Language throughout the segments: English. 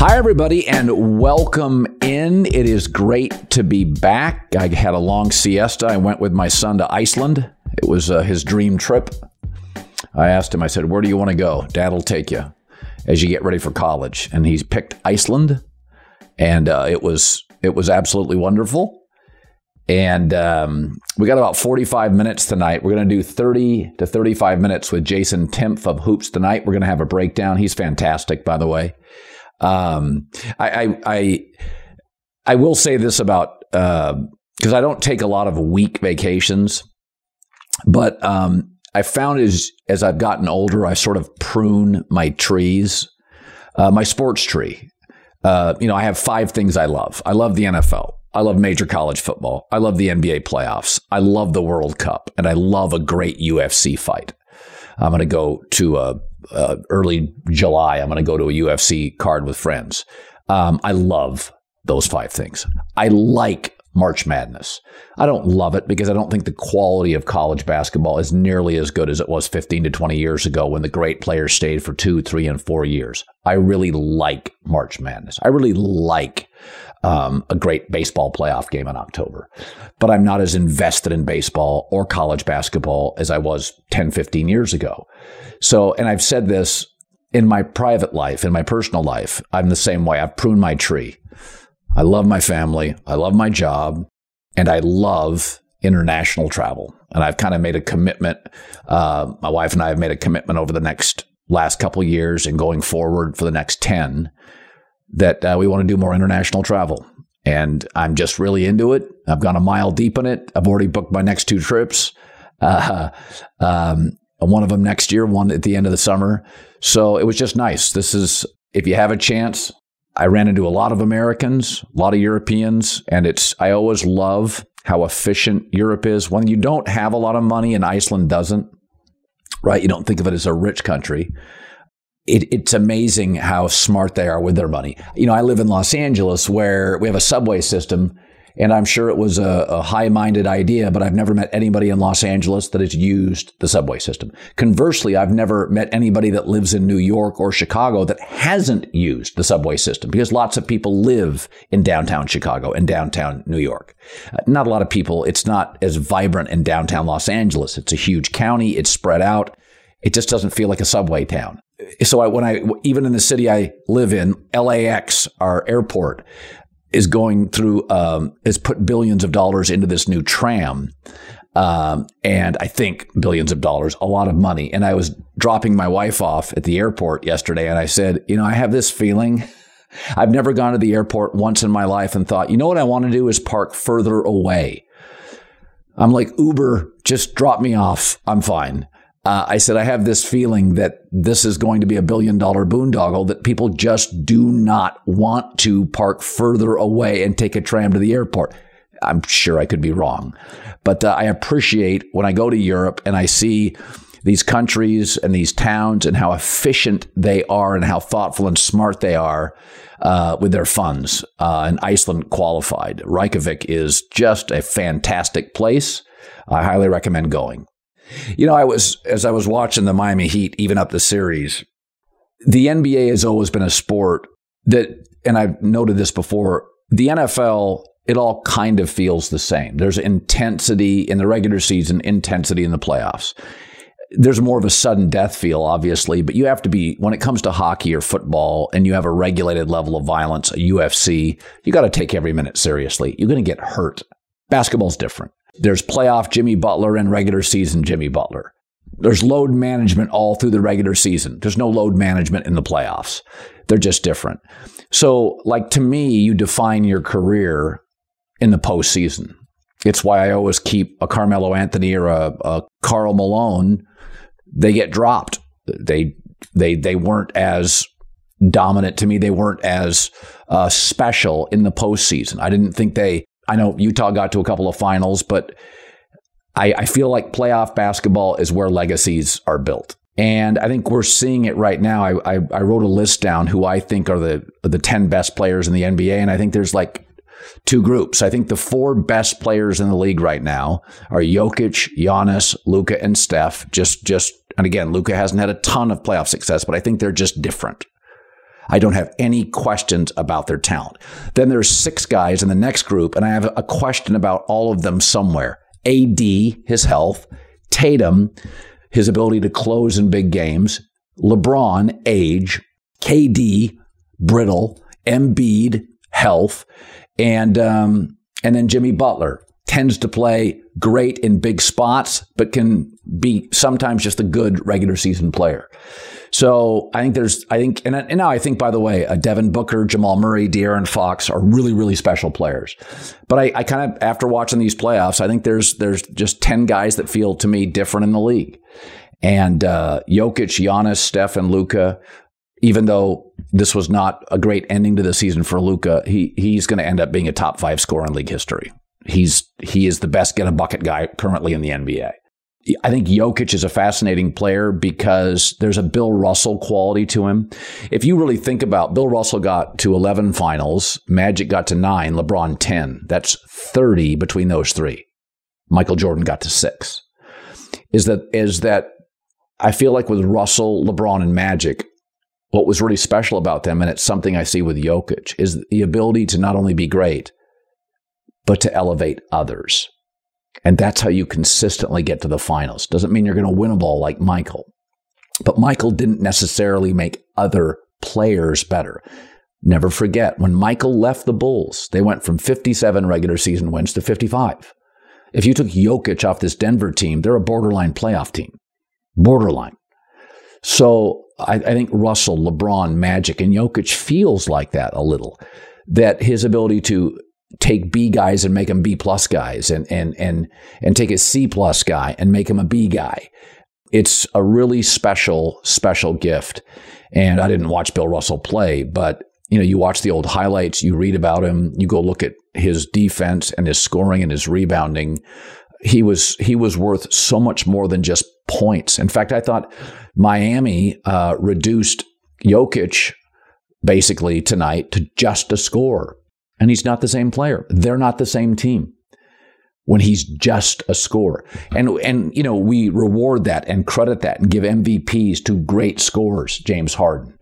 Hi, everybody, and welcome in. It is great to be back. I had a long siesta. I went with my son to Iceland. It was uh, his dream trip. I asked him, I said, Where do you want to go? Dad will take you as you get ready for college. And he's picked Iceland, and uh, it was it was absolutely wonderful. And um, we got about 45 minutes tonight. We're going to do 30 to 35 minutes with Jason Timpf of Hoops tonight. We're going to have a breakdown. He's fantastic, by the way. Um, I, I, I, I, will say this about, because uh, I don't take a lot of week vacations, but um, I found as, as I've gotten older, I sort of prune my trees, uh, my sports tree. Uh, you know, I have five things I love. I love the NFL. I love major college football. I love the NBA playoffs. I love the World Cup, and I love a great UFC fight. I'm going to go to a, uh, early July. I'm going to go to a UFC card with friends. Um, I love those five things. I like March Madness. I don't love it because I don't think the quality of college basketball is nearly as good as it was 15 to 20 years ago when the great players stayed for two, three, and four years. I really like March Madness. I really like um, a great baseball playoff game in October. But I'm not as invested in baseball or college basketball as I was 10, 15 years ago. So, and I've said this in my private life, in my personal life, I'm the same way. I've pruned my tree. I love my family. I love my job and I love international travel. And I've kind of made a commitment. Uh, my wife and I have made a commitment over the next last couple years and going forward for the next 10 that uh, we want to do more international travel. And I'm just really into it. I've gone a mile deep in it. I've already booked my next two trips. Uh, um, one of them next year, one at the end of the summer. So it was just nice. This is, if you have a chance, I ran into a lot of Americans, a lot of Europeans, and it's, I always love how efficient Europe is. When you don't have a lot of money and Iceland doesn't, right? You don't think of it as a rich country it, it's amazing how smart they are with their money. You know, I live in Los Angeles where we have a subway system, and I'm sure it was a, a high minded idea, but I've never met anybody in Los Angeles that has used the subway system. Conversely, I've never met anybody that lives in New York or Chicago that hasn't used the subway system because lots of people live in downtown Chicago and downtown New York. Uh, not a lot of people, it's not as vibrant in downtown Los Angeles. It's a huge county, it's spread out. It just doesn't feel like a subway town so I, when I even in the city I live in, LAX, our airport, is going through um, has put billions of dollars into this new tram. Um, and I think billions of dollars, a lot of money. And I was dropping my wife off at the airport yesterday, and I said, you know, I have this feeling. I've never gone to the airport once in my life and thought, you know what I want to do is park further away. I'm like, Uber, just drop me off. I'm fine uh, I said, I have this feeling that this is going to be a billion dollar boondoggle that people just do not want to park further away and take a tram to the airport. I'm sure I could be wrong, but uh, I appreciate when I go to Europe and I see these countries and these towns and how efficient they are and how thoughtful and smart they are uh, with their funds. Uh, and Iceland qualified. Reykjavik is just a fantastic place. I highly recommend going. You know, I was as I was watching the Miami Heat even up the series, the NBA has always been a sport that and I've noted this before, the NFL it all kind of feels the same. There's intensity in the regular season, intensity in the playoffs. there's more of a sudden death feel, obviously, but you have to be, when it comes to hockey or football and you have a regulated level of violence, a UFC, you got to take every minute seriously. You're going to get hurt. Basketball's different. There's playoff Jimmy Butler and regular season Jimmy Butler. There's load management all through the regular season. There's no load management in the playoffs. They're just different. So, like to me, you define your career in the postseason. It's why I always keep a Carmelo Anthony or a, a Karl Malone. They get dropped. They they they weren't as dominant to me. They weren't as uh, special in the postseason. I didn't think they. I know Utah got to a couple of finals, but I, I feel like playoff basketball is where legacies are built. And I think we're seeing it right now. I, I, I, wrote a list down who I think are the the ten best players in the NBA, and I think there's like two groups. I think the four best players in the league right now are Jokic, Giannis, Luka, and Steph. Just just and again, Luka hasn't had a ton of playoff success, but I think they're just different. I don't have any questions about their talent. Then there's six guys in the next group, and I have a question about all of them somewhere. AD, his health, Tatum, his ability to close in big games, LeBron, age, KD, brittle, Embiid, health, and um, and then Jimmy Butler tends to play great in big spots, but can be sometimes just a good regular season player. So I think there's, I think, and, and now I think, by the way, uh, Devin Booker, Jamal Murray, De'Aaron Fox are really, really special players. But I, I kind of, after watching these playoffs, I think there's, there's just 10 guys that feel to me different in the league. And uh, Jokic, Giannis, Steph, and Luka, even though this was not a great ending to the season for Luka, he he's going to end up being a top five scorer in league history. He's he is the best get a bucket guy currently in the NBA. I think Jokic is a fascinating player because there's a Bill Russell quality to him. If you really think about Bill Russell got to 11 finals, Magic got to 9, LeBron 10. That's 30 between those 3. Michael Jordan got to 6. Is that is that I feel like with Russell, LeBron and Magic, what was really special about them and it's something I see with Jokic is the ability to not only be great but to elevate others. And that's how you consistently get to the finals. Doesn't mean you're going to win a ball like Michael. But Michael didn't necessarily make other players better. Never forget, when Michael left the Bulls, they went from 57 regular season wins to 55. If you took Jokic off this Denver team, they're a borderline playoff team. Borderline. So I, I think Russell, LeBron, Magic, and Jokic feels like that a little. That his ability to take B guys and make them B plus guys and and and and take a C plus guy and make him a B guy. It's a really special special gift. And I didn't watch Bill Russell play, but you know, you watch the old highlights, you read about him, you go look at his defense and his scoring and his rebounding. He was he was worth so much more than just points. In fact, I thought Miami uh, reduced Jokic basically tonight to just a score and he's not the same player. They're not the same team when he's just a scorer. And and you know, we reward that and credit that and give MVPs to great scorers, James Harden,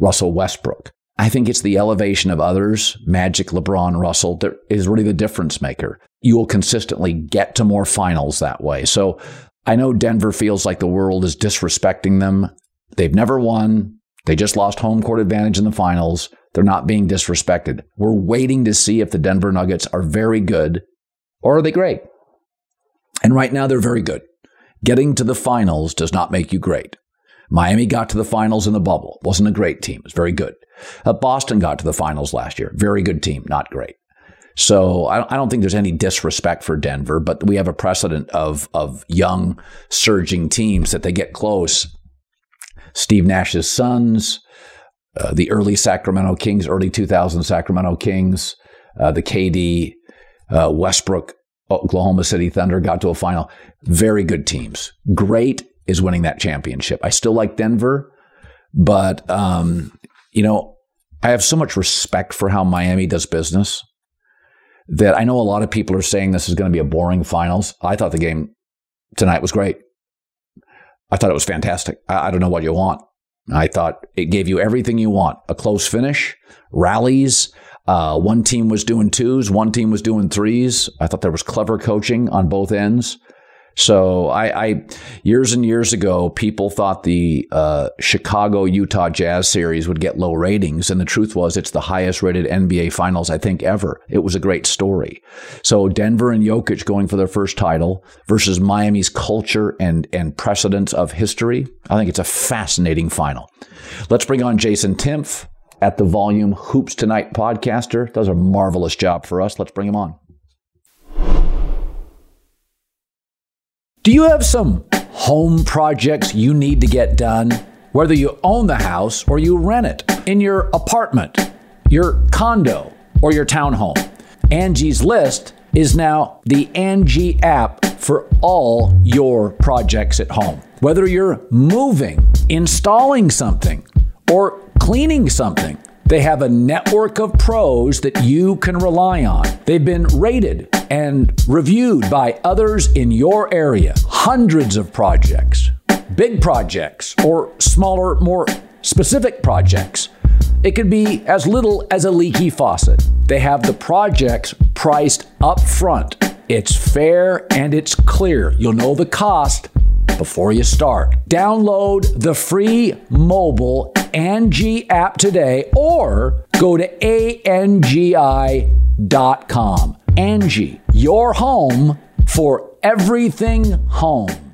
Russell Westbrook. I think it's the elevation of others, Magic, LeBron, Russell, that is really the difference maker. You will consistently get to more finals that way. So I know Denver feels like the world is disrespecting them. They've never won. They just lost home court advantage in the finals. They're not being disrespected. We're waiting to see if the Denver Nuggets are very good or are they great. And right now, they're very good. Getting to the finals does not make you great. Miami got to the finals in the bubble. Wasn't a great team. It was very good. Uh, Boston got to the finals last year. Very good team, not great. So I, don't think there's any disrespect for Denver, but we have a precedent of of young, surging teams that they get close. Steve Nash's Suns, uh, the early Sacramento Kings, early 2000 Sacramento Kings, uh, the KD, uh, Westbrook, Oklahoma City Thunder got to a final. Very good teams. Great is winning that championship. I still like Denver, but um, you know, I have so much respect for how Miami does business that I know a lot of people are saying this is going to be a boring finals. I thought the game tonight was great. I thought it was fantastic. I, I don't know what you want. I thought it gave you everything you want a close finish, rallies. Uh, one team was doing twos, one team was doing threes. I thought there was clever coaching on both ends. So I, I years and years ago, people thought the uh, Chicago Utah Jazz series would get low ratings, and the truth was it's the highest rated NBA Finals I think ever. It was a great story. So Denver and Jokic going for their first title versus Miami's culture and and precedents of history. I think it's a fascinating final. Let's bring on Jason Timpf at the Volume Hoops Tonight podcaster. Does a marvelous job for us. Let's bring him on. Do you have some home projects you need to get done? Whether you own the house or you rent it in your apartment, your condo, or your townhome, Angie's List is now the Angie app for all your projects at home. Whether you're moving, installing something, or cleaning something, they have a network of pros that you can rely on. They've been rated and reviewed by others in your area. Hundreds of projects, big projects, or smaller, more specific projects. It could be as little as a leaky faucet. They have the projects priced up front. It's fair and it's clear. You'll know the cost before you start. Download the free mobile Angie app today or go to ANGI.com. Angie, your home for everything home.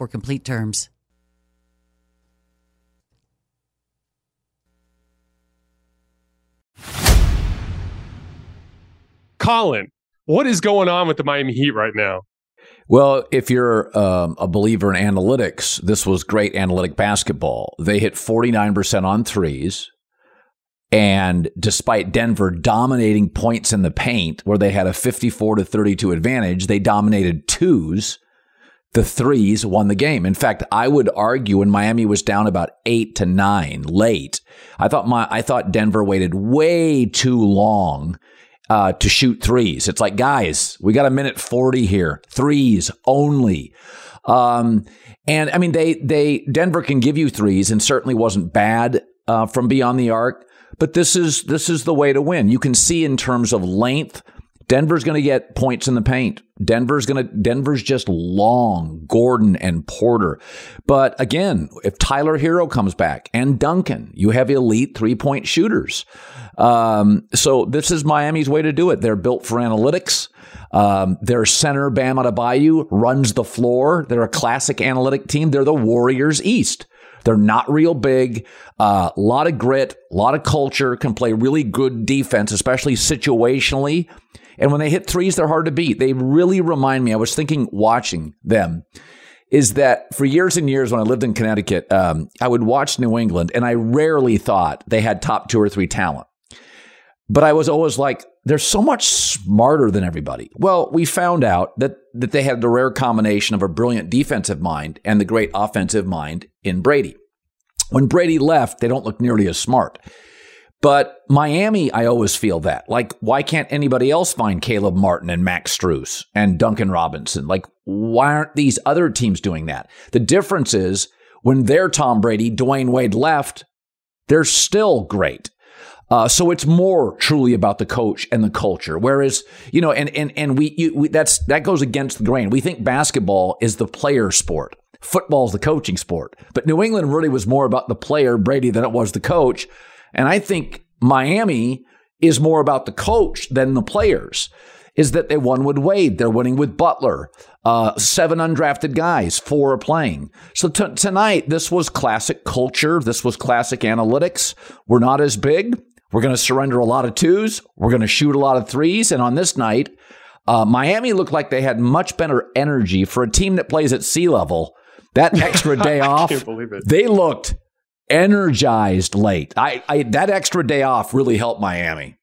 for complete terms. Colin, what is going on with the Miami Heat right now? Well, if you're um, a believer in analytics, this was great analytic basketball. They hit 49% on threes. And despite Denver dominating points in the paint, where they had a 54 to 32 advantage, they dominated twos the threes won the game. In fact, I would argue when Miami was down about eight to nine late, I thought my I thought Denver waited way too long uh, to shoot threes. It's like, guys, we got a minute forty here, threes only. Um, and I mean, they they Denver can give you threes, and certainly wasn't bad uh, from beyond the arc. But this is this is the way to win. You can see in terms of length Denver's going to get points in the paint. Denver's going to Denver's just long, Gordon and Porter. But again, if Tyler Herro comes back and Duncan, you have elite three-point shooters. Um, so this is Miami's way to do it. They're built for analytics. Um, their center Bam Adebayo runs the floor. They're a classic analytic team. They're the Warriors East. They're not real big. A uh, lot of grit, a lot of culture, can play really good defense, especially situationally. And when they hit threes, they're hard to beat. They really remind me. I was thinking watching them is that for years and years when I lived in Connecticut, um, I would watch New England and I rarely thought they had top two or three talent. But I was always like, they're so much smarter than everybody. Well, we found out that, that they had the rare combination of a brilliant defensive mind and the great offensive mind in Brady. When Brady left, they don't look nearly as smart. But Miami, I always feel that. Like, why can't anybody else find Caleb Martin and Max Strus and Duncan Robinson? Like, why aren't these other teams doing that? The difference is when they're Tom Brady, Dwyane Wade left, they're still great. Uh, so it's more truly about the coach and the culture. Whereas, you know, and and and we, you, we that's that goes against the grain. We think basketball is the player sport. Football is the coaching sport. But New England really was more about the player, Brady, than it was the coach. And I think Miami is more about the coach than the players. Is that they won with Wade? They're winning with Butler. Uh, seven undrafted guys, four are playing. So t- tonight, this was classic culture. This was classic analytics. We're not as big. We're going to surrender a lot of twos. We're going to shoot a lot of threes. And on this night, uh, Miami looked like they had much better energy for a team that plays at sea level. That extra day off, they looked energized late. I, I that extra day off really helped Miami.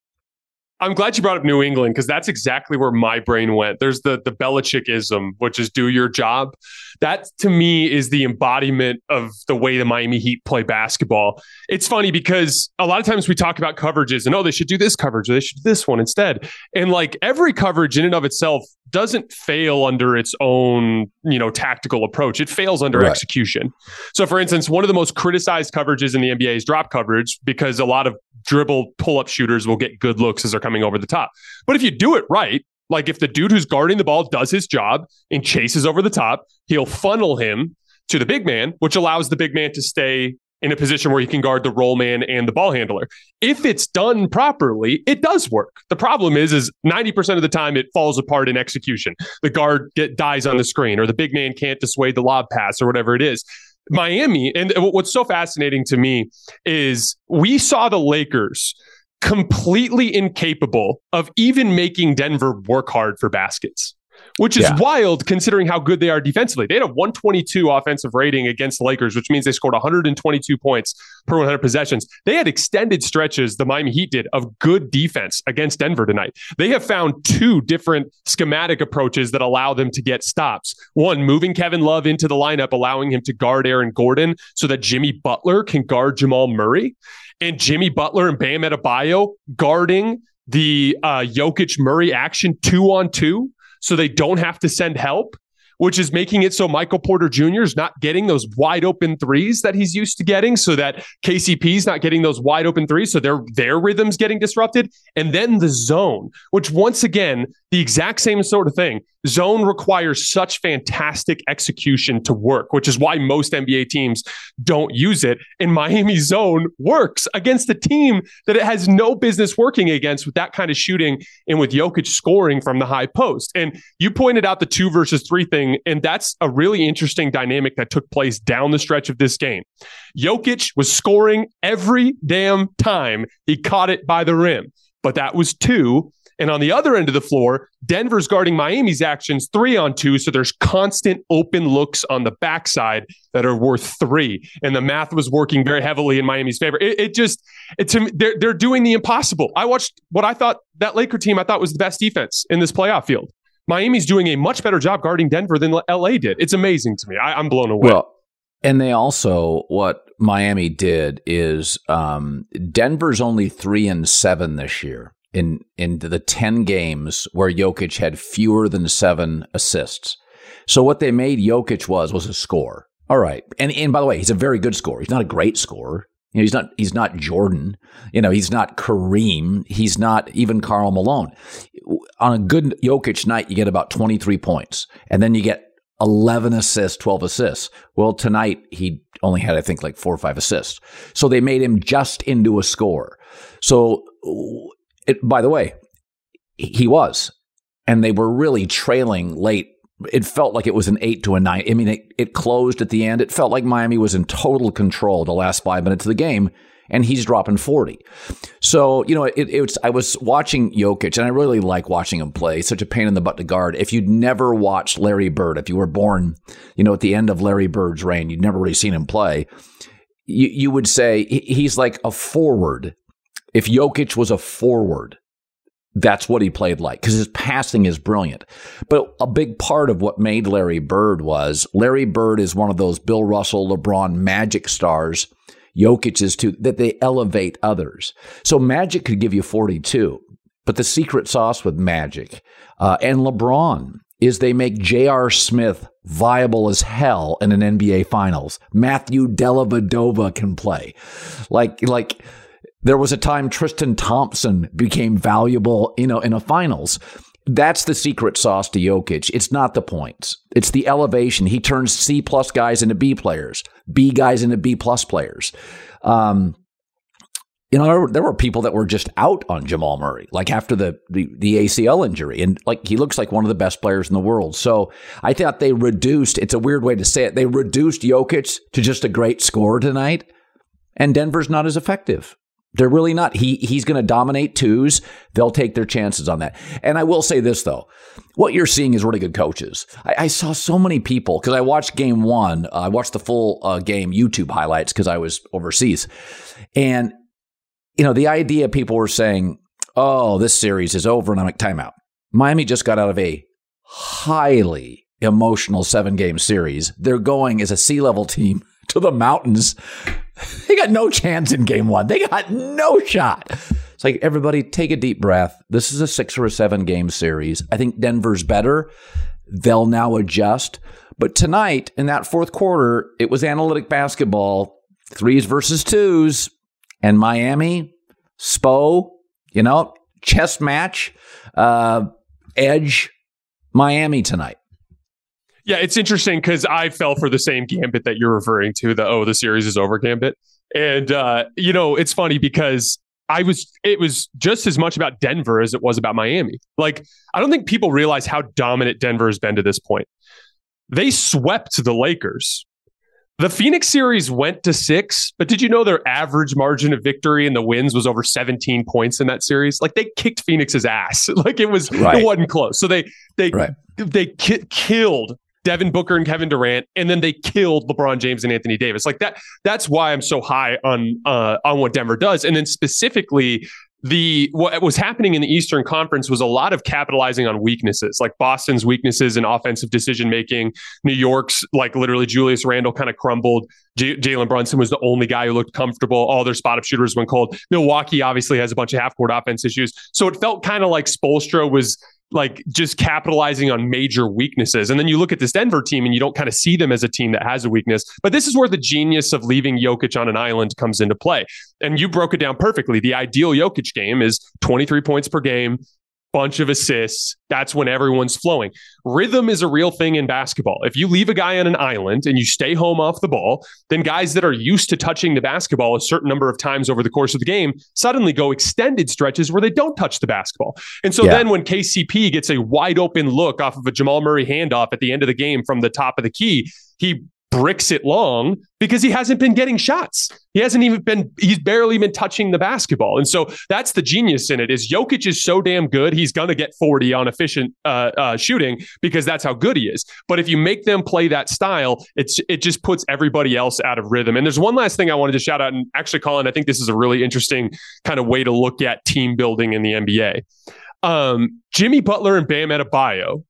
I'm glad you brought up New England because that's exactly where my brain went. There's the the Belichickism, which is do your job. That to me is the embodiment of the way the Miami Heat play basketball. It's funny because a lot of times we talk about coverages and oh, they should do this coverage or they should do this one instead. And like every coverage in and of itself doesn't fail under its own, you know, tactical approach. It fails under right. execution. So for instance, one of the most criticized coverages in the NBA is drop coverage because a lot of dribble pull up shooters will get good looks as they're coming over the top. But if you do it right, like if the dude who's guarding the ball does his job and chases over the top, he'll funnel him to the big man, which allows the big man to stay in a position where he can guard the roll man and the ball handler. If it's done properly, it does work. The problem is, is 90% of the time it falls apart in execution. The guard get, dies on the screen or the big man can't dissuade the lob pass or whatever it is. Miami, and what's so fascinating to me is we saw the Lakers completely incapable of even making Denver work hard for baskets which is yeah. wild considering how good they are defensively. They had a 122 offensive rating against the Lakers, which means they scored 122 points per 100 possessions. They had extended stretches, the Miami Heat did, of good defense against Denver tonight. They have found two different schematic approaches that allow them to get stops. One, moving Kevin Love into the lineup, allowing him to guard Aaron Gordon so that Jimmy Butler can guard Jamal Murray. And Jimmy Butler and Bam Adebayo guarding the uh, Jokic Murray action two on two so they don't have to send help, which is making it so Michael Porter Jr. is not getting those wide open threes that he's used to getting, so that KCP is not getting those wide open threes, so their their rhythms getting disrupted. And then the zone, which once again, the exact same sort of thing. Zone requires such fantastic execution to work, which is why most NBA teams don't use it. And Miami zone works against a team that it has no business working against with that kind of shooting and with Jokic scoring from the high post. And you pointed out the two versus three thing, and that's a really interesting dynamic that took place down the stretch of this game. Jokic was scoring every damn time he caught it by the rim, but that was two and on the other end of the floor, Denver's guarding Miami's actions three on two. So there's constant open looks on the backside that are worth three. And the math was working very heavily in Miami's favor. It, it just, it's they're, they're doing the impossible. I watched what I thought that Laker team I thought was the best defense in this playoff field. Miami's doing a much better job guarding Denver than LA did. It's amazing to me. I, am blown away. Well, and they also, what Miami did is um, Denver's only three and seven this year in in the 10 games where Jokic had fewer than 7 assists. So what they made Jokic was was a score. All right. And and by the way, he's a very good scorer. He's not a great scorer. You know, he's not he's not Jordan. You know, he's not Kareem. He's not even Karl Malone. On a good Jokic night, you get about 23 points. And then you get 11 assists, 12 assists. Well, tonight he only had, I think, like four or five assists. So they made him just into a score. So it, by the way, he was, and they were really trailing late. It felt like it was an eight to a nine. I mean, it, it closed at the end. It felt like Miami was in total control the last five minutes of the game, and he's dropping 40. So, you know, it, it's, I was watching Jokic, and I really like watching him play. such a pain in the butt to guard. If you'd never watched Larry Bird, if you were born, you know, at the end of Larry Bird's reign, you'd never really seen him play, you, you would say he's like a forward if Jokic was a forward, that's what he played like because his passing is brilliant. But a big part of what made Larry Bird was Larry Bird is one of those Bill Russell, LeBron magic stars. Jokic is too, that they elevate others. So Magic could give you 42, but the secret sauce with Magic uh, and LeBron is they make J.R. Smith viable as hell in an NBA Finals. Matthew Dellavedova can play. Like, like, there was a time Tristan Thompson became valuable, you know, in a finals. That's the secret sauce to Jokic. It's not the points. It's the elevation. He turns C plus guys into B players, B guys into B plus players. Um, you know, there, were people that were just out on Jamal Murray, like after the, the, the ACL injury, and like he looks like one of the best players in the world. So I thought they reduced. It's a weird way to say it. They reduced Jokic to just a great scorer tonight, and Denver's not as effective. They're really not. He he's going to dominate twos. They'll take their chances on that. And I will say this though, what you're seeing is really good coaches. I, I saw so many people because I watched game one. Uh, I watched the full uh, game YouTube highlights because I was overseas, and you know the idea people were saying, oh, this series is over and I'm like, timeout. Miami just got out of a highly emotional seven game series. They're going as a sea level team to the mountains. They got no chance in game one. They got no shot. It's like, everybody take a deep breath. This is a six or a seven game series. I think Denver's better. They'll now adjust. But tonight, in that fourth quarter, it was analytic basketball, threes versus twos, and Miami, Spo, you know, chess match, uh, edge, Miami tonight. Yeah, it's interesting because I fell for the same gambit that you're referring to, the oh, the series is over gambit. And uh, you know, it's funny because I was it was just as much about Denver as it was about Miami. Like, I don't think people realize how dominant Denver has been to this point. They swept the Lakers. The Phoenix series went to six, but did you know their average margin of victory in the wins was over 17 points in that series? Like they kicked Phoenix's ass. Like it was, right. it wasn't close. So they they right. they ki- killed Devin Booker and Kevin Durant, and then they killed LeBron James and Anthony Davis. Like that. That's why I'm so high on uh, on what Denver does, and then specifically the what was happening in the Eastern Conference was a lot of capitalizing on weaknesses, like Boston's weaknesses in offensive decision making. New York's like literally Julius Randle kind of crumbled. J- Jalen Brunson was the only guy who looked comfortable. All their spot up shooters went cold. Milwaukee obviously has a bunch of half court offense issues, so it felt kind of like Spoelstra was like just capitalizing on major weaknesses. And then you look at this Denver team and you don't kind of see them as a team that has a weakness. But this is where the genius of leaving Jokic on an island comes into play. And you broke it down perfectly. The ideal Jokic game is 23 points per game, bunch of assists. That's when everyone's flowing. Rhythm is a real thing in basketball. If you leave a guy on an island and you stay home off the ball, then guys that are used to touching the basketball a certain number of times over the course of the game suddenly go extended stretches where they don't touch the basketball. And so yeah. then when KCP gets a wide open look off of a Jamal Murray handoff at the end of the game from the top of the key, he bricks it long because he hasn't been getting shots. He hasn't even been, he's barely been touching the basketball. And so that's the genius in it is Jokic is so damn good. He's going to get 40 on efficient uh, uh, shooting because that's how good he is. But if you make them play that style, it's, it just puts everybody else out of rhythm. And there's one last thing I wanted to shout out and actually Colin, I think this is a really interesting kind of way to look at team building in the NBA. Um, Jimmy Butler and Bam Adebayo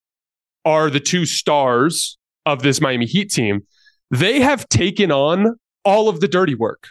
are the two stars of this Miami Heat team they have taken on all of the dirty work.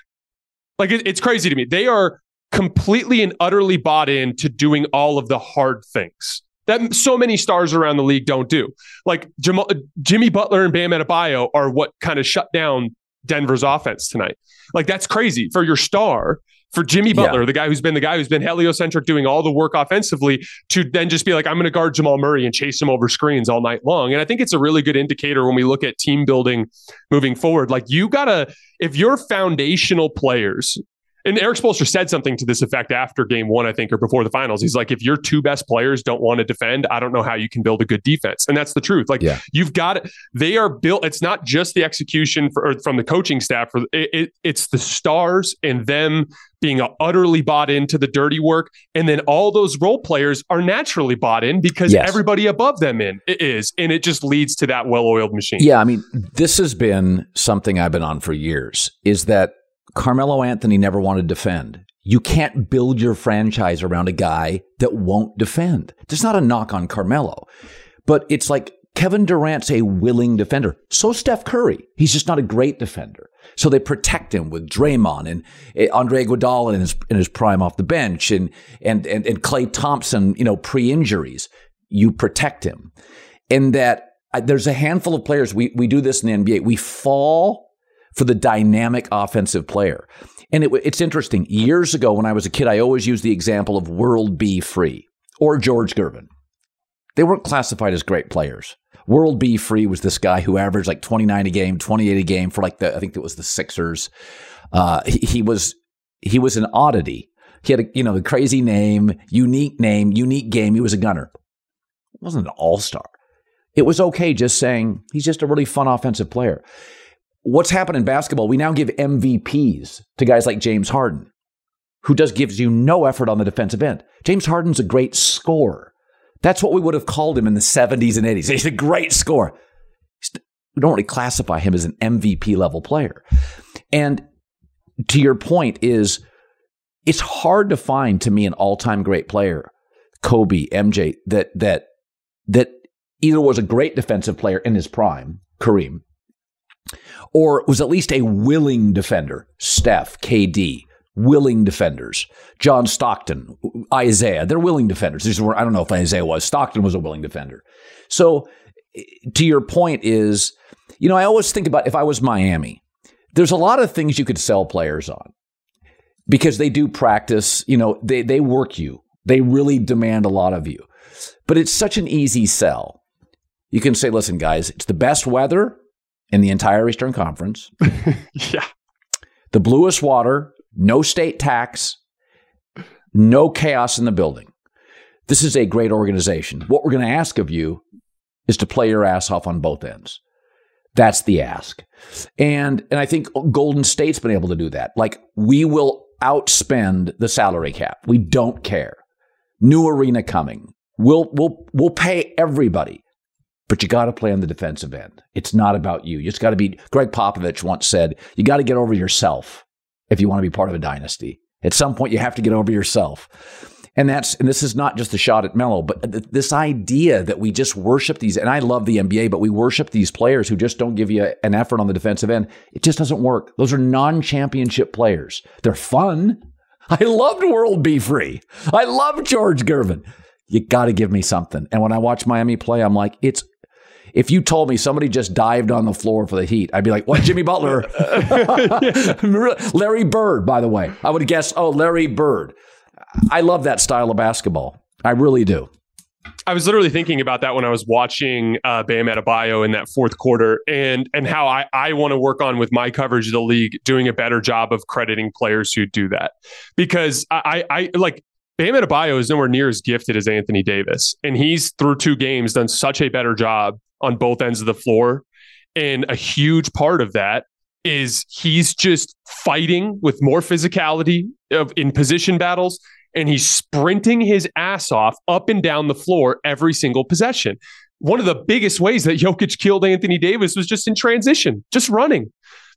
Like it, it's crazy to me. They are completely and utterly bought in to doing all of the hard things that so many stars around the league don't do. Like Jamal, uh, Jimmy Butler and Bam Adebayo are what kind of shut down Denver's offense tonight. Like that's crazy for your star for Jimmy Butler, yeah. the guy who's been the guy who's been heliocentric doing all the work offensively, to then just be like, I'm going to guard Jamal Murray and chase him over screens all night long. And I think it's a really good indicator when we look at team building moving forward. Like you gotta, if your foundational players and Erik Spoelstra said something to this effect after game one, I think, or before the finals. He's like, if your two best players don't want to defend, I don't know how you can build a good defense. And that's the truth. Like, yeah. you've got, they are built, it's not just the execution for, from the coaching staff, for it, it, it's the stars and them being utterly bought into the dirty work. And then all those role players are naturally bought in because yes. everybody above them in is. And it just leads to that well oiled machine. Yeah. I mean, this has been something I've been on for years is that Carmelo Anthony never wanted to defend. You can't build your franchise around a guy that won't defend. There's not a knock on Carmelo, but it's like Kevin Durant's a willing defender. So Steph Curry. He's just not a great defender. So they protect him with Draymond and eh, Andre Iguodala in his, in his prime off the bench and, and, and, and Klay Thompson, you know, pre-injuries. You protect him. And that there's a handful of players. We, we do this in the NBA. We fall for the dynamic offensive player. And it, it's interesting. Years ago, when I was a kid, I always used the example of World B. Free or George Gervin. They weren't classified as great players. World B. Free was this guy who averaged like 29 a game, 28 a game for like the, I think it was the Sixers. Uh, he, he was, he was an oddity. He had a, you know, a crazy name, unique name, unique game. He was a gunner. He wasn't an all star. It was okay just saying he's just a really fun offensive player what's happened in basketball, we now give MVPs to guys like James Harden, who just gives you no effort on the defensive end. James Harden's a great scorer. That's what we would have called him in the 70s and 80s. He's a great scorer. We don't really classify him as an MVP level player. And to your point is it's hard to find to me an all-time great player, Kobe, MJ, that that that either was a great defensive player in his prime, Kareem, or was at least a willing defender, Steph, KD, willing defenders. John Stockton, Isiah, they're willing defenders. These were, I don't know if Isiah was. Stockton was a willing defender. So, to your point, is, you know, I always think about if I was Miami, there's a lot of things you could sell players on because they do practice, you know, they, they work you, they really demand a lot of you. But it's such an easy sell. You can say, listen, guys, it's the best weather in the entire Eastern Conference. yeah. The bluest water, no state tax, no chaos in the building. This is a great organization. What we're going to ask of you is to play your ass off on both ends. That's the ask. And and I think Golden State's been able to do that. Like we will outspend the salary cap. We don't care. New arena coming. We'll we'll we'll pay everybody. But you got to play on the defensive end. It's not about you. You just got to be Gregg Popovich once said, you got to get over yourself if you want to be part of a dynasty. At some point, you have to get over yourself. And that's and this is not just a shot at Melo, but th- this idea that we just worship these. And I love the NBA, but we worship these players who just don't give you an effort on the defensive end. It just doesn't work. Those are non-championship players. They're fun. I loved World B. Free. I love George Gervin. You got to give me something. And when I watch Miami play, I'm like, it's if you told me somebody just dived on the floor for the Heat, I'd be like, "What, Jimmy Butler?" Larry Bird, by the way. I would guess, "Oh, Larry Bird." I love that style of basketball. I really do. I was literally thinking about that when I was watching uh, Bam Adebayo in that fourth quarter, and and how I I want to work on with my coverage of the league, doing a better job of crediting players who do that, because I I like Bam Adebayo is nowhere near as gifted as Anthony Davis, and he's through two games done such a better job on both ends of the floor, and a huge part of that is he's just fighting with more physicality of in position battles and he's sprinting his ass off up and down the floor every single possession. One of the biggest ways that Jokic killed Anthony Davis was just in transition, just running.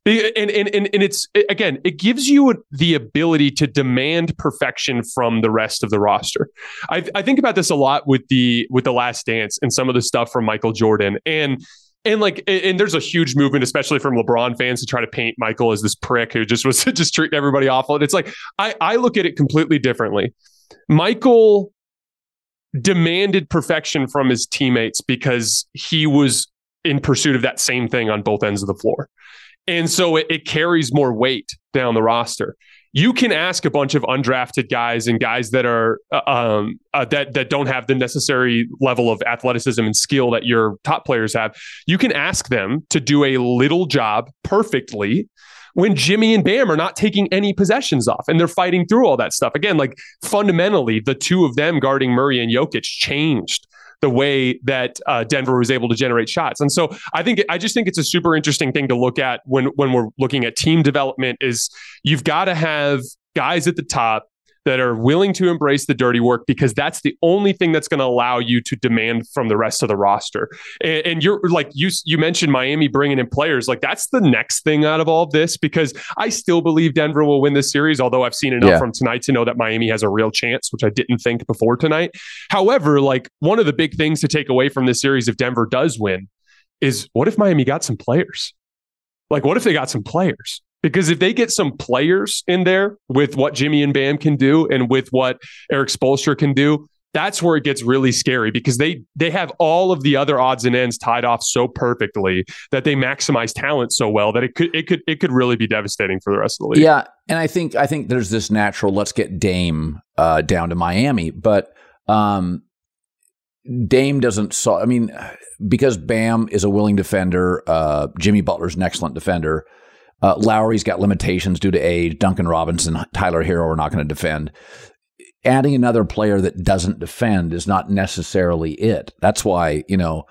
And, and, and, and it's again, it gives you the ability to demand perfection from the rest of the roster. I, I think about this a lot with the with the Last Dance and some of the stuff from Michael Jordan, and and like and there's a huge movement especially from lebron fans to try to paint michael as this prick who just was just treating everybody awful. And it's like i i look at it completely differently. Michael demanded perfection from his teammates because he was in pursuit of that same thing on both ends of the floor and so it, it carries more weight down the roster you can ask a bunch of undrafted guys and guys that are uh, um, uh, that that don't have the necessary level of athleticism and skill that your top players have. You can ask them to do a little job perfectly when Jimmy and Bam are not taking any possessions off and they're fighting through all that stuff. Again, like fundamentally, the two of them guarding Murray and Jokic changed the way that uh, Denver was able to generate shots. And so I think I just think it's a super interesting thing to look at when when we're looking at team development is you've got to have guys at the top that are willing to embrace the dirty work because that's the only thing that's going to allow you to demand from the rest of the roster. And, and, you're like you you mentioned Miami bringing in players like that's the next thing out of all of this because I still believe Denver will win this series. Although I've seen enough yeah. from tonight to know that Miami has a real chance, which I didn't think before tonight. However, like one of the big things to take away from this series if Denver does win is what if Miami got some players? Like what if they got some players? Because if they get some players in there with what Jimmy and Bam can do and with what Erik Spoelstra can do, that's where it gets really scary because they they have all of the other odds and ends tied off so perfectly that they maximize talent so well that it could it could it could really be devastating for the rest of the league. Yeah, and I think I think there's this natural let's get Dame uh, down to Miami, but um, Dame doesn't saw. I mean, because Bam is a willing defender, uh, Jimmy Butler's an excellent defender. Uh, Lowry's got limitations due to age. Duncan Robinson, Tyler Herro are not going to defend. Adding another player that doesn't defend is not necessarily it. That's why, you know,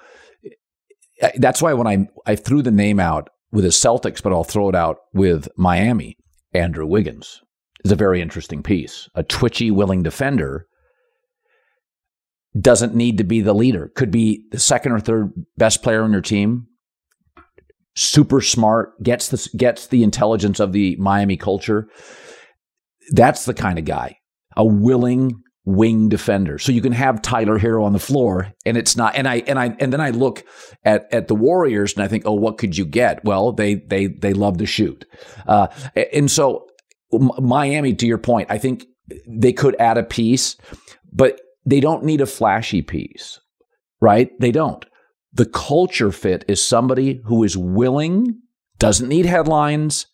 that's why when I, I threw the name out with the Celtics, but I'll throw it out with Miami, Andrew Wiggins is a very interesting piece. A twitchy, willing defender doesn't need to be the leader, could be the second or third best player on your team, super smart, gets the gets the intelligence of the Miami culture. That's the kind of guy, a willing wing defender. So you can have Tyler Herro on the floor and it's not and I and I and then I look at at the Warriors and I think, "Oh, what could you get?" Well, they they they love to shoot. Uh, and so Miami to your point, I think they could add a piece, but they don't need a flashy piece. Right? They don't. The culture fit is somebody who is willing, doesn't need headlines,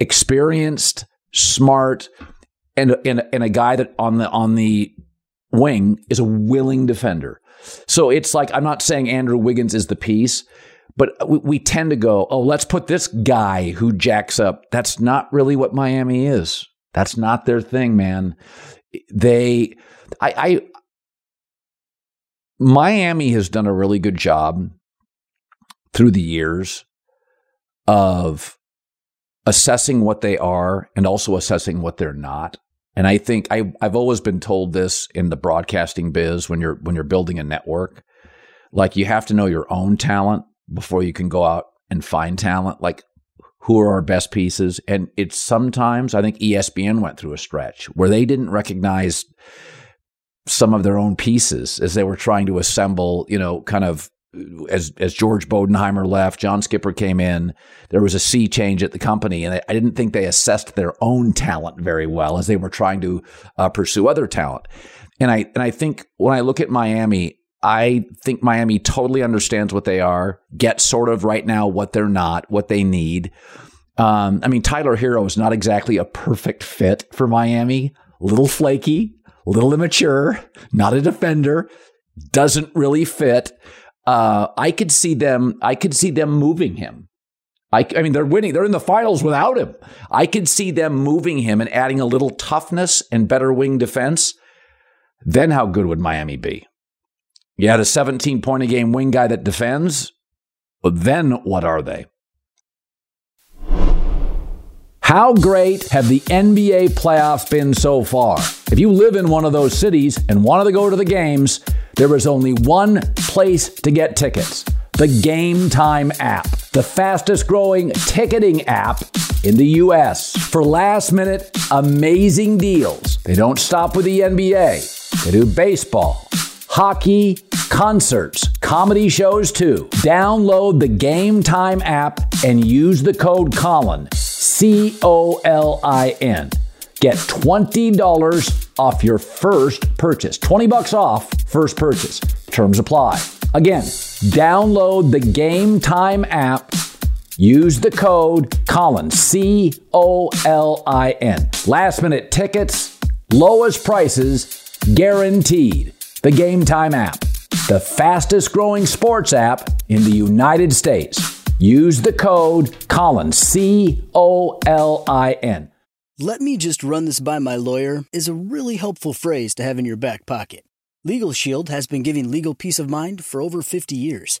experienced, smart, and and and a guy that on the on the wing is a willing defender. So it's like I'm not saying Andrew Wiggins is the piece, but we, we tend to go, oh, let's put this guy who jacks up. That's not really what Miami is. That's not their thing, man. They, I, I Miami has done a really good job through the years of assessing what they are and also assessing what they're not. And I think I, I've always been told this in the broadcasting biz when you're when you're building a network, like you have to know your own talent before you can go out and find talent. Like who are our best pieces? And it's sometimes I think ESPN went through a stretch where they didn't recognize some of their own pieces as they were trying to assemble, you know, kind of as as George Bodenheimer left, John Skipper came in. There was a sea change at the company, and I, I didn't think they assessed their own talent very well as they were trying to uh, pursue other talent. And I and I think when I look at Miami, I think Miami totally understands what they are, get sort of right now what they're not, what they need. Um, I mean, Tyler Herro is not exactly a perfect fit for Miami. Little flaky, little immature, not a defender, doesn't really fit uh, I could see them. I could see them moving him. I, I mean, they're winning. They're in the finals without him. I could see them moving him and adding a little toughness and better wing defense. Then how good would Miami be? You had a 17 point a game wing guy that defends. But then what are they? How great have the NBA playoffs been so far? If you live in one of those cities and wanted to go to the games, there is only one place to get tickets the Game Time app, the fastest growing ticketing app in the US. For last minute, amazing deals. They don't stop with the NBA, they do baseball, hockey, concerts, comedy shows too. Download the Game Time app and use the code Colin, C O L I N. Get $20 off your first purchase. 20 bucks off first purchase. Terms apply. Again, download the Game Time app. Use the code Colin, C O L I N. Last minute tickets, lowest prices, guaranteed. The Game Time app, the fastest growing sports app in the United States. Use the code Colin, C O L I N. Let me just run this by my lawyer is a really helpful phrase to have in your back pocket. Legal Shield has been giving legal peace of mind for over 50 years.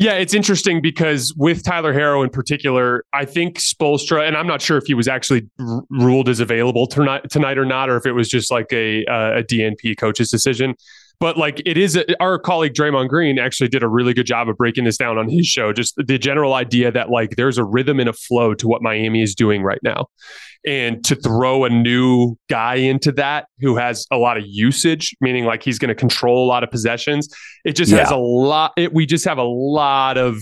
Yeah, it's interesting because with Tyler Herro in particular, I think Spoelstra, and I'm not sure if he was actually r- ruled as available tonight, tonight or not, or if it was just like a, uh, a DNP coach's decision. but like it is, a, our colleague Draymond Green actually did a really good job of breaking this down on his show. Just the general idea that like there's a rhythm and a flow to what Miami is doing right now. And to throw a new guy into that who has a lot of usage, meaning like he's going to control a lot of possessions, it just yeah. has a lot. It, we just have a lot of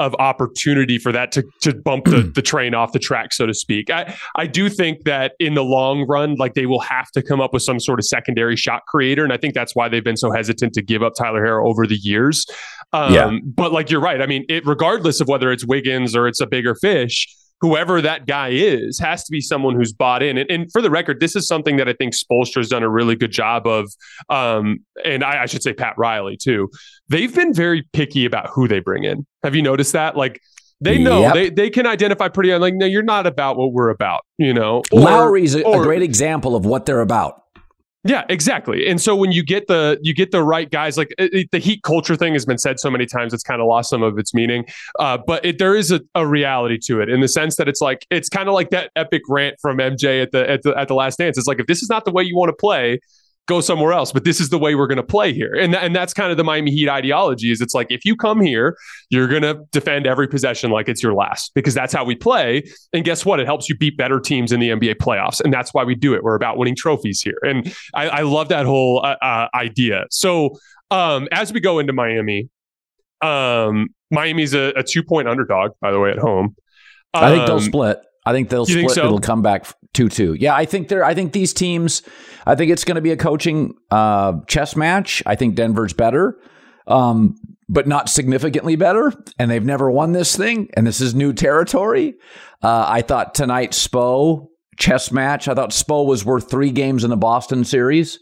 of opportunity for that to to bump the, the train off the track, so to speak. I, I do think that in the long run, like they will have to come up with some sort of secondary shot creator. And I think that's why they've been so hesitant to give up Tyler Herro over the years. Um, yeah. But like you're right. I mean, it, regardless of whether it's Wiggins or it's a bigger fish, whoever that guy is has to be someone who's bought in. And, and for the record, this is something that I think Spoelstra has done a really good job of. Um, and I, I, should say Pat Riley too. They've been very picky about who they bring in. Have you noticed that? Like they know yep. they, they can identify pretty like no, you're not about what we're about. You know, or, Lowry's a, or, a great example of what they're about. Yeah, exactly. And so when you get the you get the right guys, like it, the heat culture thing has been said so many times, it's kind of lost some of its meaning. Uh, but it, there is a, a, reality to it in the sense that it's like it's kind of like that epic rant from MJ at the, at the at the Last Dance. It's like if this is not the way you want to play, go somewhere else. But this is the way we're going to play here. And, th- and that's kind of the Miami Heat ideology is it's like, if you come here, you're going to defend every possession like it's your last because that's how we play. And guess what? It helps you beat better teams in the NBA playoffs. And that's why we do it. We're about winning trophies here. And I, I love that whole uh, uh, idea. So um, as we go into Miami, um, Miami's a, a two point underdog, by the way, at home. Um, I think they'll um, split. I think they'll split. Think so? It'll come back two two. Yeah, I think they're. I think these teams. I think it's going to be a coaching uh, chess match. I think Denver's better, um, but not significantly better. And they've never won this thing, and this is new territory. Uh, I thought tonight Spo chess match. I thought Spo was worth three games in the Boston series.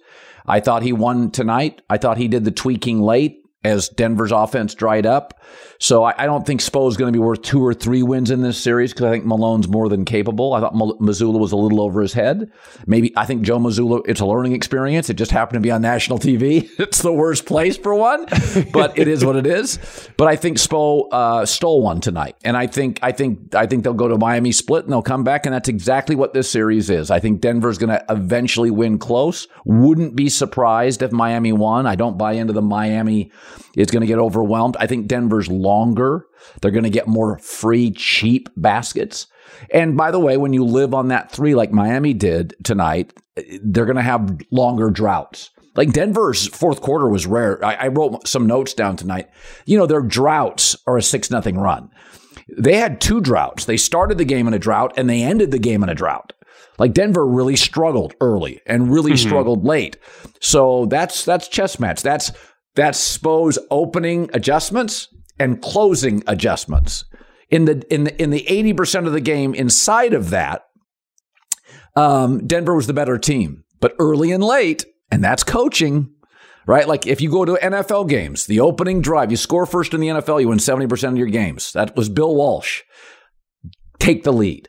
I thought he won tonight. I thought he did the tweaking late as Denver's offense dried up. So I, I don't think Spo is going to be worth two or three wins in this series because I think Malone's more than capable. I thought Mazzulla was a little over his head. Maybe I think Joe Mazzulla, it's a learning experience. It just happened to be on national TV. it's the worst place for one, but it is what it is. But I think Spo uh, stole one tonight, and I think I think I think they'll go to Miami split and they'll come back, and that's exactly what this series is. I think Denver's going to eventually win close. Wouldn't be surprised if Miami won. I don't buy into the Miami is going to get overwhelmed. I think Denver's longer. They're going to get more free, cheap baskets. And by the way, when you live on that three like Miami did tonight, they're going to have longer droughts. Like Denver's fourth quarter was rare. I, I wrote some notes down tonight. You know, their droughts are a six nothing run. They had two droughts. They started the game in a drought and they ended the game in a drought. Like Denver really struggled early and really mm-hmm. struggled late. So that's that's chess match. That's that's Spo's opening adjustments and closing adjustments. In the in the in the 80% of the game inside of that, um, Denver was the better team. But early and late, and that's coaching, right? Like if you go to NFL games, the opening drive, you score first in the NFL, you win 70% of your games. That was Bill Walsh. Take the lead.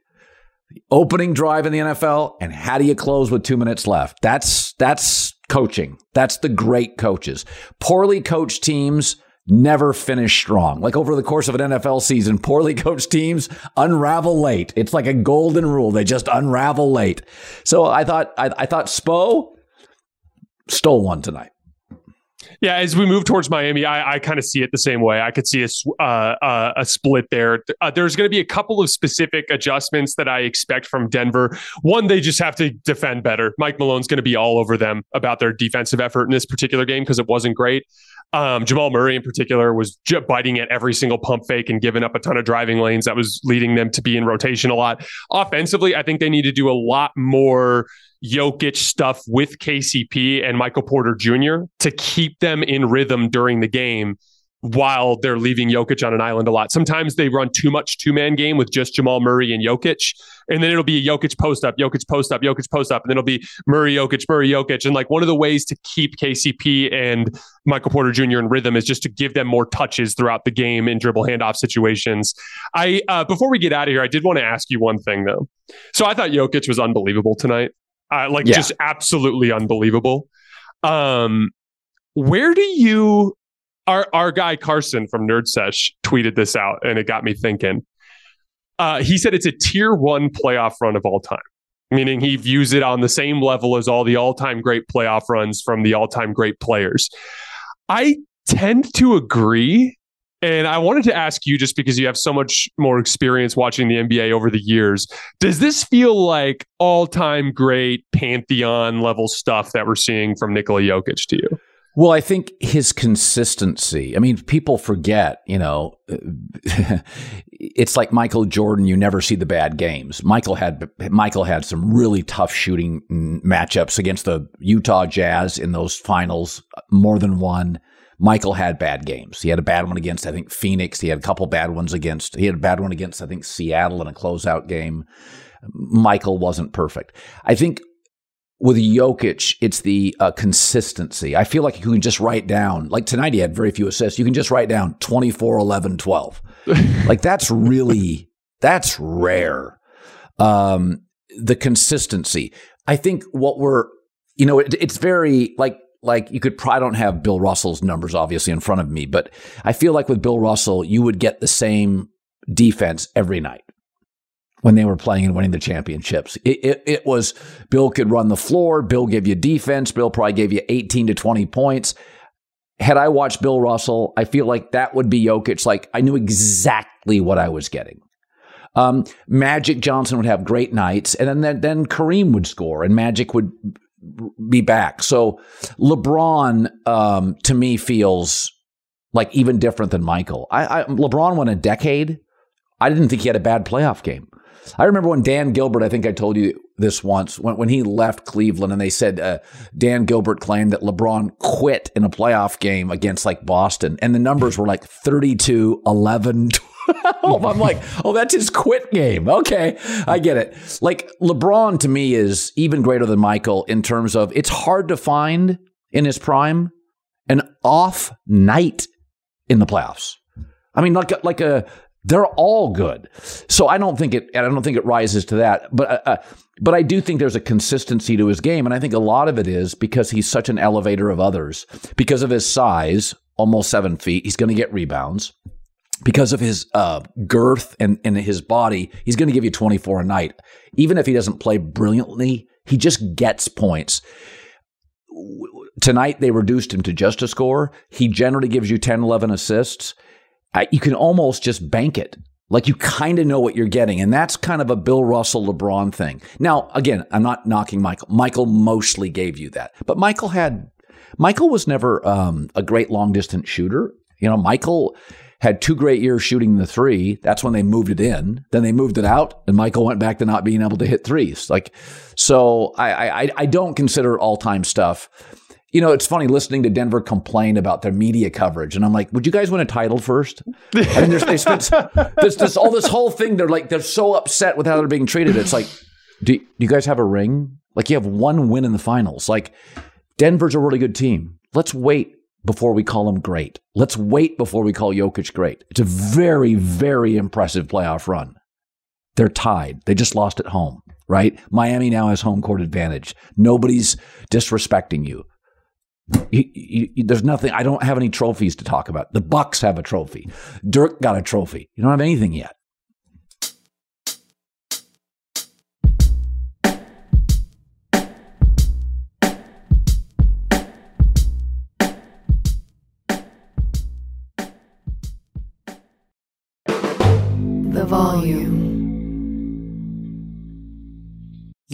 The opening drive in the NFL, and how do you close with two minutes left? That's that's coaching. That's the great coaches. Poorly coached teams never finish strong. Like over the course of an NFL season, poorly coached teams unravel late. It's like a golden rule. They just unravel late. So I thought I, I thought Spo stole one tonight. Yeah, as we move towards Miami, I, I kind of see it the same way. I could see a uh, uh, a split there. Uh, there's going to be a couple of specific adjustments that I expect from Denver. One, they just have to defend better. Mike Malone's going to be all over them about their defensive effort in this particular game because it wasn't great. Um, Jamal Murray, in particular, was biting at every single pump fake and giving up a ton of driving lanes that was leading them to be in rotation a lot. Offensively, I think they need to do a lot more Jokic stuff with KCP and Michael Porter Jr. to keep them in rhythm during the game while they're leaving Jokic on an island a lot. Sometimes they run too much two man game with just Jamal Murray and Jokic. And then it'll be Jokic post up, Jokic post up, Jokic post up. And then it'll be Murray, Jokic, Murray, Jokic. And like one of the ways to keep KCP and Michael Porter Jr. in rhythm is just to give them more touches throughout the game in dribble handoff situations. I, uh, before we get out of here, I did want to ask you one thing though. So I thought Jokic was unbelievable tonight. Uh, like yeah. just absolutely unbelievable. Um, where do you our our guy Carson from Nerd Sesh tweeted this out, and it got me thinking. Uh, he said it's a tier one playoff run of all time. meaning he views it on the same level as all the all time great playoff runs from the all time great players. I tend to agree. And I wanted to ask you, just because you have so much more experience watching the NBA over the years, does this feel like all time great pantheon level stuff that we're seeing from Nikola Jokic to you? Well, I think his consistency. I mean, people forget, you know, it's like Michael Jordan. You never see the bad games. Michael had Michael had some really tough shooting mm, matchups against the Utah Jazz in those finals, uh, more than one. Michael had bad games. He had a bad one against, I think, Phoenix. He had a couple bad ones against. He had a bad one against, I think, Seattle in a closeout game. Michael wasn't perfect. I think with Jokic, it's the uh, consistency. I feel like you can just write down, like tonight he had very few assists. You can just write down 24, 11, 12. like that's really, that's rare. Um, the consistency. I think what we're, you know, it, it's very like, like you could probably don't have Bill Russell's numbers obviously in front of me, but I feel like with Bill Russell, you would get the same defense every night when they were playing and winning the championships. It, it, it, was Bill could run the floor. Bill gave you defense. Bill probably gave you 18 to 20 points. Had I watched Bill Russell, I feel like that would be Jokic. Like I knew exactly what I was getting. Um, Magic Johnson would have great nights, and then then Kareem would score, and Magic would be back. So LeBron, um, to me, feels like even different than Michael. I, I LeBron won a decade. I didn't think he had a bad playoff game. I remember when Dan Gilbert, I think I told you this once, when, when he left Cleveland and they said uh, Dan Gilbert claimed that LeBron quit in a playoff game against like Boston. And the numbers were like 32, 11, 12. I'm like, oh, that's his quit game. Okay, I get it. Like LeBron to me is even greater than Michael in terms of it's hard to find in his prime an off night in the playoffs. I mean, like like a they're all good. So I don't think it. and I don't think it rises to that. But uh, uh, but I do think there's a consistency to his game, and I think a lot of it is because he's such an elevator of others. Because of his size, almost seven feet, he's going to get rebounds. Because of his uh, girth and, and his body, he's going to give you 24 a night. Even if he doesn't play brilliantly, he just gets points. Tonight, they reduced him to just a score. He generally gives you 10, 11 assists you can almost just bank it. Like you kind of know what you're getting. And that's kind of a Bill Russell LeBron thing. Now, again, I'm not knocking Michael. Michael mostly gave you that. But Michael had, Michael was never um, a great long distance shooter. You know, Michael had two great years shooting the three. That's when they moved it in. Then they moved it out, and Michael went back to not being able to hit threes. Like, so I I, I don't consider all time stuff you know, it's funny listening to Denver complain about their media coverage, and I'm like, would you guys win a title first? I mean, they spent this, this, all this whole thing. They're like, they're so upset with how they're being treated. It's like, do, do you guys have a ring? Like, you have one win in the finals. Like, Denver's a really good team. Let's wait before we call them great. Let's wait before we call Jokic great. It's a very, very impressive playoff run. They're tied. They just lost at home, right? Miami now has home court advantage. Nobody's disrespecting you. You, you, there's nothing. I don't have any trophies to talk about. The Bucks have a trophy. Dirk got a trophy. You don't have anything yet.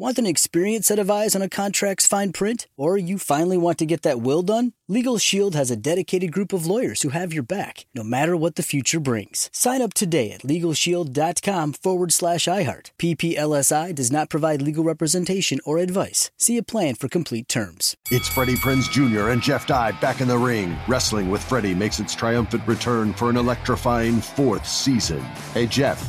Want an experienced set of eyes on a contract's fine print? Or you finally want to get that will done? Legal Shield has a dedicated group of lawyers who have your back, no matter what the future brings. Sign up today at LegalShield.com forward slash iHeart. PPLSI does not provide legal representation or advice. See a plan for complete terms. It's Freddie Prinze Jr. and Jeff Dye back in the ring. Wrestling with Freddie makes its triumphant return for an electrifying fourth season. Hey, Jeff.